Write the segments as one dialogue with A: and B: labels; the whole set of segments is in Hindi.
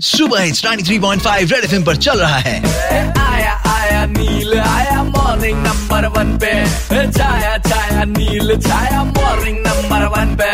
A: सुबह इट्स 93.5 रेड एफएम पर चल रहा है।
B: आया आया नील आया मॉर्निंग नंबर वन पे। छाया छाया नील छाया मॉर्निंग नंबर वन पे।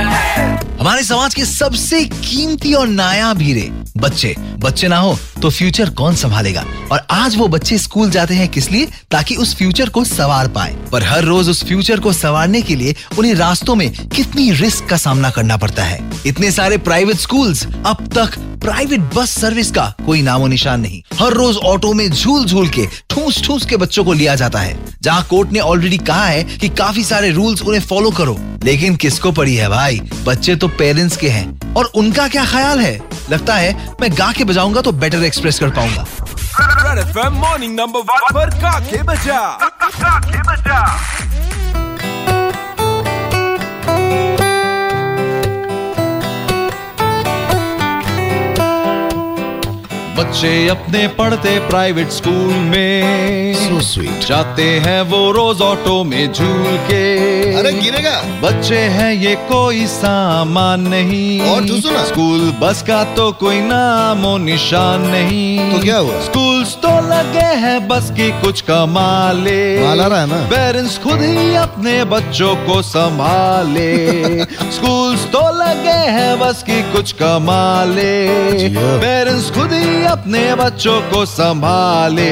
A: हमारे समाज के सबसे कीमती और नायाब हीरे बच्चे। बच्चे ना हो तो फ्यूचर कौन संभालेगा? और आज वो बच्चे स्कूल जाते हैं किस लिए? ताकि उस फ्यूचर को सवार पाए। पर हर रोज उस फ्यूचर को संवारने के लिए उन्हें रास्तों में कितनी रिस्क का सामना करना पड़ता है। इतने सारे प्राइवेट स्कूल्स अब तक प्राइवेट बस सर्विस का कोई नामो निशान नहीं। हर रोज ऑटो में झूल झूल के ठूस ठूस के बच्चों को लिया जाता है जहाँ कोर्ट ने ऑलरेडी कहा है कि काफ़ी सारे रूल्स उन्हें फॉलो करो। लेकिन किसको पड़ी है भाई? बच्चे तो पेरेंट्स के हैं। और उनका क्या ख्याल है? लगता है मैं गा के बजाऊँगा तो बेटर एक्सप्रेस कर पाऊँगा।
C: मॉर्निंग नंबर वन पर बजा। काके बजा।
D: बच्चे अपने पढ़ते प्राइवेट स्कूल में।
E: So sweet.
D: जाते हैं वो रोज ऑटो में झूल के
E: अरे गिरेगा।
D: बच्चे हैं ये कोई सामान नहीं।
E: और सुना?
D: स्कूल बस का तो कोई नामो निशान नहीं।
E: तो क्या हुआ?
D: स्कूल तो लगे हैं बस की कुछ कमाले।
E: माल रहा है ना?
D: पेरेंट्स खुद ही अपने बच्चों को संभाले। स्कूल तो लगे हैं बस की कुछ कमाले। पेरेंट्स खुद ही अपने बच्चों को संभाले।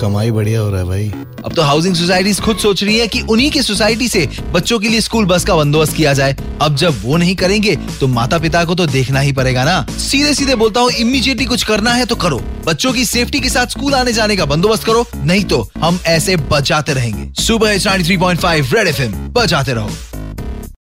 E: कमाई बढ़िया हो रहा है भाई।
A: अब तो हाउसिंग सोसाइटीज खुद सोच रही है कि उन्हीं की सोसाइटी से बच्चों के लिए स्कूल बस का बंदोबस्त किया जाए। अब जब वो नहीं करेंगे तो माता पिता को तो देखना ही पड़ेगा ना। सीधे सीधे बोलता हूँ इमीडिएटली कुछ करना है तो करो। बच्चों की सेफ्टी के साथ स्कूल आने जाने का बंदोबस्त करो नहीं तो हम ऐसे बचाते रहेंगे। सुबह 93.5 रेड एफएम बचाते रहो।